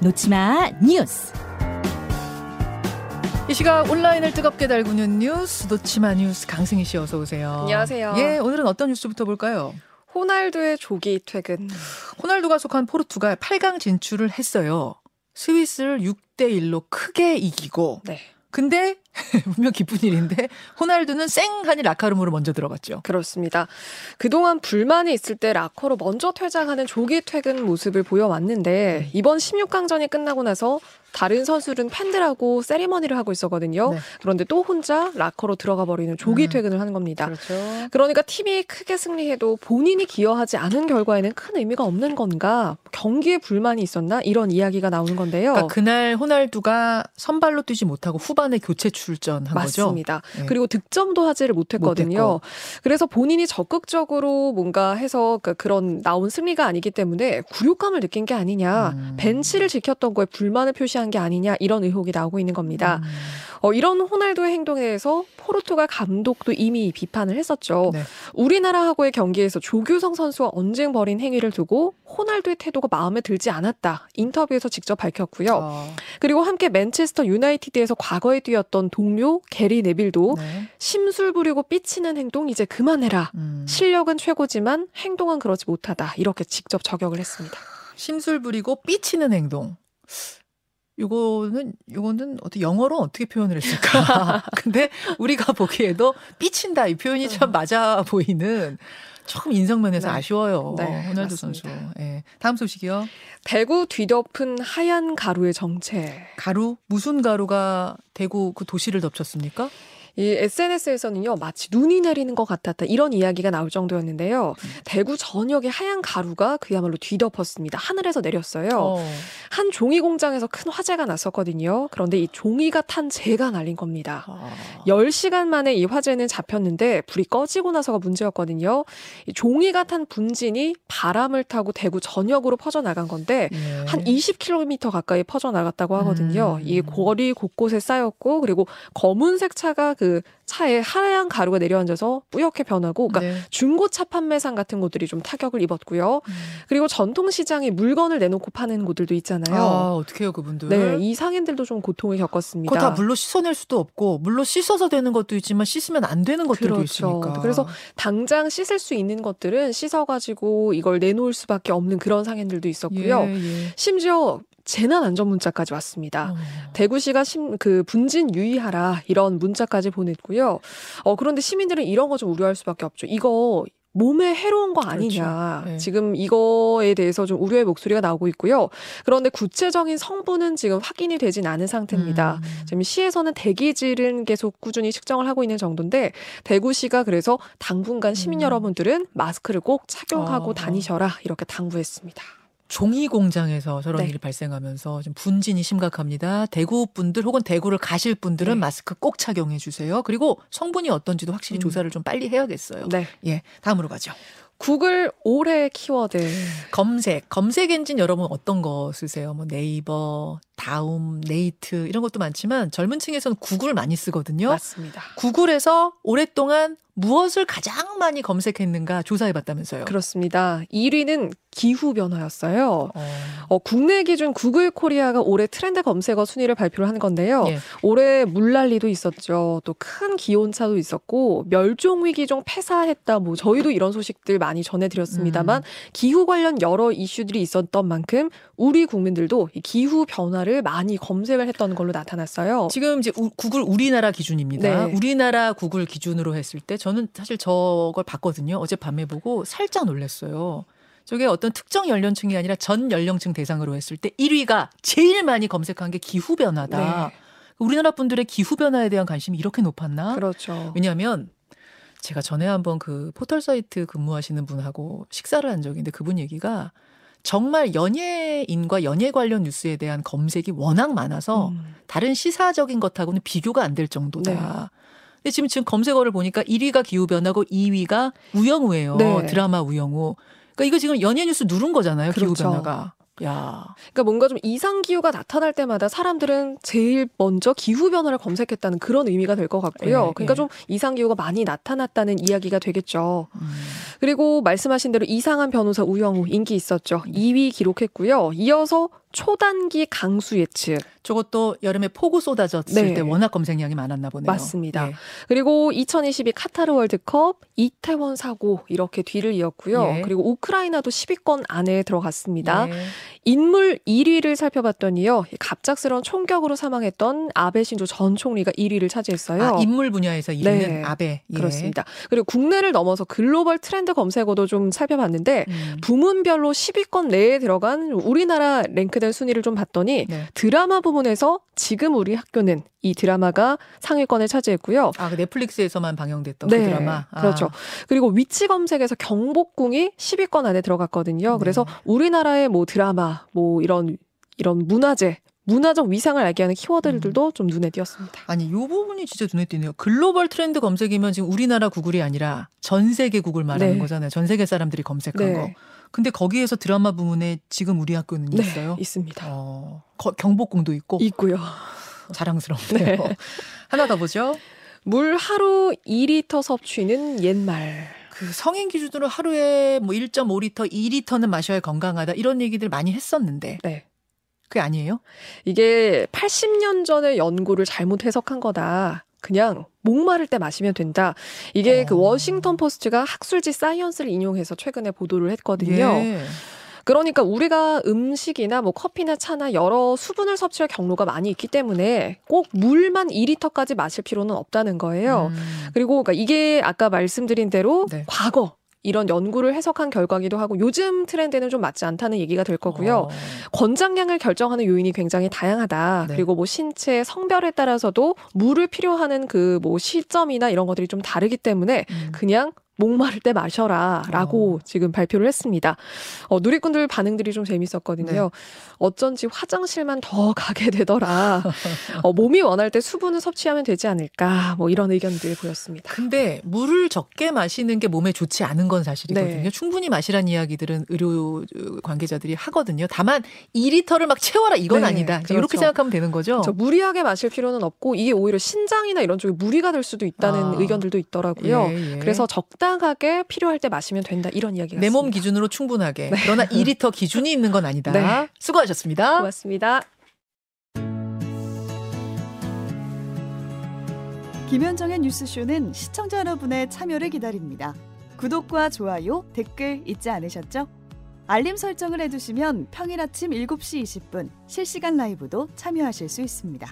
놓치마 뉴스. 이 시각 온라인을 뜨겁게 달구는 뉴스 놓치마 뉴스 강승희 씨 어서 오세요. 안녕하세요. 예, 오늘은 어떤 뉴스부터 볼까요? 호날두의 조기 퇴근. 호날두가 속한 포르투갈 8강 진출을 했어요. 스위스를 6대 1로 크게 이기고. 네. 근데 분명 기쁜 일인데 호날두는 쌩하니 라커룸으로 먼저 들어갔죠. 그렇습니다. 그동안 불만이 있을 때 라커로 먼저 퇴장하는 조기 퇴근 모습을 보여왔는데 이번 16강전이 끝나고 나서 다른 선수들은 팬들하고 세리머니를 하고 있었거든요. 네. 그런데 또 혼자 라커로 들어가 버리는 조기 음. 퇴근을 하는 겁니다. 그렇죠. 그러니까 팀이 크게 승리해도 본인이 기여하지 않은 결과에는 큰 의미가 없는 건가? 경기에 불만이 있었나? 이런 이야기가 나오는 건데요. 그러니까 그날 호날두가 선발로 뛰지 못하고 후반에 교체 출전한 거죠. 맞습니다. 네. 그리고 득점도 하지를 못했거든요. 그래서 본인이 적극적으로 뭔가 해서 그- 그런 나온 승리가 아니기 때문에 굴욕감을 느낀 게 아니냐, 음. 벤치를 지켰던 거에 불만을 표시 한 게 아니냐 이런 의혹이 나오고 있는 겁니다. 음. 어, 이런 호날두의 행동에 대해서 포르투갈 감독도 이미 비판을 했었죠. 네. 우리나라하고의 경기에서 조규성 선수와 언쟁 벌인 행위를 두고 호날두의 태도가 마음에 들지 않았다. 인터뷰에서 직접 밝혔고요. 어, 그리고 함께 맨체스터 유나이티드에서 과거에 뛰었던 동료 게리 네빌도 네. 심술 부리고 삐치는 행동 이제 그만해라. 음. 실력은 최고지만 행동은 그러지 못하다. 이렇게 직접 저격을 했습니다. 심술 부리고 삐치는 행동. 요거는 요거는 어떻게 영어로 어떻게 표현을 했을까? 근데 우리가 보기에도 삐친다 이 표현이 참 맞아 보이는 조금 인성면에서 네. 아쉬워요. 네, 호날두 선수. 예. 다음 소식이요. 대구 뒤덮은 하얀 가루의 정체. 가루 무슨 가루가 대구 그 도시를 덮쳤습니까? 이 SNS에서는요, 마치 눈이 내리는 것 같았다. 이런 이야기가 나올 정도였는데요. 음. 대구 전역에 하얀 가루가 그야말로 뒤덮었습니다. 하늘에서 내렸어요. 어. 한 종이 공장에서 큰 화재가 났었거든요. 그런데 이 종이가 탄 재가 날린 겁니다. 아. 10시간 만에 이 화재는 잡혔는데 불이 꺼지고 나서가 문제였거든요. 이 종이가 탄 분진이 바람을 타고 대구 전역으로 퍼져나간 건데 예. 한 20km 가까이 퍼져나갔다고 하거든요. 음. 이 거리 곳곳에 쌓였고 그리고 검은색 차가 그 차에 하얀 가루가 내려앉아서 뿌옇게 변하고 그러니까 네. 중고차 판매상 같은 곳들이 좀 타격을 입었고요. 음. 그리고 전통 시장에 물건을 내놓고 파는 곳들도 있잖아요. 아, 어떡해요, 그분들? 네, 이 상인들도 좀 고통을 겪었습니다. 그거 다 물로 씻어낼 수도 없고 물로 씻어서 되는 것도 있지만 씻으면 안 되는 것들도 그렇죠. 있으니까. 그래서 당장 씻을 수 있는 것들은 씻어 가지고 이걸 내놓을 수밖에 없는 그런 상인들도 있었고요. 예, 예. 심지어 재난 안전 문자까지 왔습니다. 어. 대구시가 심, 그 분진 유의하라 이런 문자까지 보냈고요. 어 그런데 시민들은 이런 거 좀 우려할 수밖에 없죠. 이거 몸에 해로운 거 아니냐. 그렇죠. 네. 지금 이거에 대해서 좀 우려의 목소리가 나오고 있고요. 그런데 구체적인 성분은 지금 확인이 되진 않은 상태입니다. 음. 지금 시에서는 대기질은 계속 꾸준히 측정을 하고 있는 정도인데 대구시가 그래서 당분간 시민 음. 여러분들은 마스크를 꼭 착용하고 어. 다니셔라 이렇게 당부했습니다. 종이 공장에서 저런 네. 일이 발생하면서 좀 분진이 심각합니다. 대구 분들 혹은 대구를 가실 분들은 네. 마스크 꼭 착용해 주세요. 그리고 성분이 어떤지도 확실히 음. 조사를 좀 빨리 해야겠어요. 네. 예, 다음으로 가죠. 구글 올해 키워드 검색, 검색 엔진 여러분 어떤 거 쓰세요? 뭐 네이버, 다음, 네이트 이런 것도 많지만 젊은 층에서는 구글 많이 쓰거든요. 맞습니다. 구글에서 오랫동안 무엇을 가장 많이 검색했는가 조사해봤다면서요. 그렇습니다. 1위는 기후 변화였어요. 어, 어, 국내 기준 구글 코리아가 올해 트렌드 검색어 순위를 발표를 한 건데요. 예. 올해 물난리도 있었죠. 또 큰 기온차도 있었고 멸종 위기 종 폐사했다. 뭐 저희도 이런 소식들 많이 전해드렸습니다만 음. 기후 관련 여러 이슈들이 있었던 만큼 우리 국민들도 이 기후 변화 를 많이 검색을 했던 걸로 나타났어요. 지금 이제 우- 구글 우리나라 기준입니다. 네. 우리나라 구글 기준으로 했을 때 저는 사실 저걸 봤거든요. 어젯밤에 보고 살짝 놀랐어요. 저게 어떤 특정 연령층이 아니라 전 연령층 대상으로 했을 때 1위가 제일 많이 검색한 게 기후 변화다. 네. 우리나라 분들의 기후 변화에 대한 관심이 이렇게 높았나? 그렇죠. 왜냐하면 제가 전에 한번 그 포털 사이트 근무하시는 분하고 식사를 한 있는데 그분 얘기가 정말 연예인과 연예 관련 뉴스에 대한 검색이 워낙 많아서 음. 다른 시사적인 것하고는 비교가 안 될 정도다. 네. 근데 지금 지금 검색어를 보니까 1위가 기후 변화고 2위가 우영우예요. 네. 드라마 우영우. 그러니까 이거 지금 연예 뉴스 누른 거잖아요. 그렇죠. 기후 변화가. 야. 그러니까 뭔가 좀 이상 기후가 나타날 때마다 사람들은 제일 먼저 기후 변화를 검색했다는 그런 의미가 될 것 같고요. 예, 그러니까 예. 좀 이상 기후가 많이 나타났다는 이야기가 되겠죠. 음. 그리고 말씀하신 대로 이상한 변호사 우영우 인기 있었죠. 2위 기록했고요. 이어서 초단기 강수 예측. 저것도 여름에 폭우 쏟아졌을 네. 때 워낙 검색량이 많았나 보네요. 맞습니다. 예. 그리고 2022 카타르 월드컵 이태원 사고 이렇게 뒤를 이었고요. 예. 그리고 우크라이나도 10위권 안에 들어갔습니다. 예. 인물 1위를 살펴봤더니요. 갑작스러운 총격으로 사망했던 아베 신조 전 총리가 1위를 차지했어요. 아, 인물 분야에서 1위는 네. 아베. 예. 그렇습니다. 그리고 국내를 넘어서 글로벌 트렌드 검색어도 좀 살펴봤는데 음. 부문별로 10위권 내에 들어간 우리나라 랭크된 순위를 좀 봤더니 네. 드라마 부문에서 지금 우리 학교는 이 드라마가 상위권을 차지했고요. 아, 그 넷플릭스에서만 방영됐던 네, 그 드라마. 아. 그렇죠. 그리고 위치 검색에서 경복궁이 10위권 안에 들어갔거든요. 네. 그래서 우리나라의 뭐 드라마, 뭐 이런 이런 문화재, 문화적 위상을 알게 하는 키워드들도 음. 좀 눈에 띄었습니다. 아니, 이 부분이 진짜 눈에 띄네요. 글로벌 트렌드 검색이면 지금 우리나라 구글이 아니라 전 세계 구글 말하는 네. 거잖아요. 전 세계 사람들이 검색한 거. 근데 거기에서 드라마 부문에 지금 우리 학교는 네, 있어요. 있습니다. 어, 거- 경복궁도 있고 있고요. 자랑스럽네요. 네. 하나 더 보죠. 물 하루 2리터 섭취는 옛말. 그 성인 기준으로 하루에 뭐 1.5리터, 2리터는 마셔야 건강하다 이런 얘기들 많이 했었는데 네. 그게 아니에요? 이게 80년 전의 연구를 잘못 해석한 거다. 그냥 목마를 때 마시면 된다. 이게 어. 그 워싱턴 포스트가 학술지 사이언스를 인용해서 최근에 보도를 했거든요. 예. 그러니까 우리가 음식이나 뭐 커피나 차나 여러 수분을 섭취할 경로가 많이 있기 때문에 꼭 물만 2리터까지 마실 필요는 없다는 거예요. 음. 그리고 그러니까 이게 아까 말씀드린 대로 네. 과거 이런 연구를 해석한 결과기도 하고 요즘 트렌드는 좀 맞지 않다는 얘기가 될 거고요. 어. 권장량을 결정하는 요인이 굉장히 다양하다. 네. 그리고 뭐 신체 성별에 따라서도 물을 필요하는 그 뭐 시점이나 이런 것들이 좀 다르기 때문에 음. 그냥 목마를 때 마셔라라고 어. 지금 발표를 했습니다. 어, 누리꾼들 반응들이 좀 재밌었거든요. 네. 어쩐지 화장실만 더 가게 되더라. 어, 몸이 원할 때 수분을 섭취하면 되지 않을까. 뭐 이런 의견들 보였습니다. 근데 물을 적게 마시는 게 몸에 좋지 않은 건 사실이거든요. 네. 충분히 마시라는 이야기들은 의료 관계자들이 하거든요. 다만 2리터를 막 채워라 이건 네, 아니다. 그렇죠. 이렇게 생각하면 되는 거죠. 저 무리하게 마실 필요는 없고 이게 오히려 신장이나 이런 쪽에 무리가 될 수도 있다는 아. 의견들도 있더라고요. 예, 예. 그래서 적당 하게 필요할 때 마시면 된다 이런 이야기가 내 몸. 기준으로 충분하게. 그러나 2리터 기준이 있는 건 아니다. 네. 수고하셨습니다. 고맙습니다. 김현정의 뉴스쇼는 시청자 여러분의 참여를 기다립니다. 구독과 좋아요, 댓글 잊지 않으셨죠? 알림 설정을 해두시면 평일 아침 7시 20분 실시간 라이브도 참여하실 수 있습니다.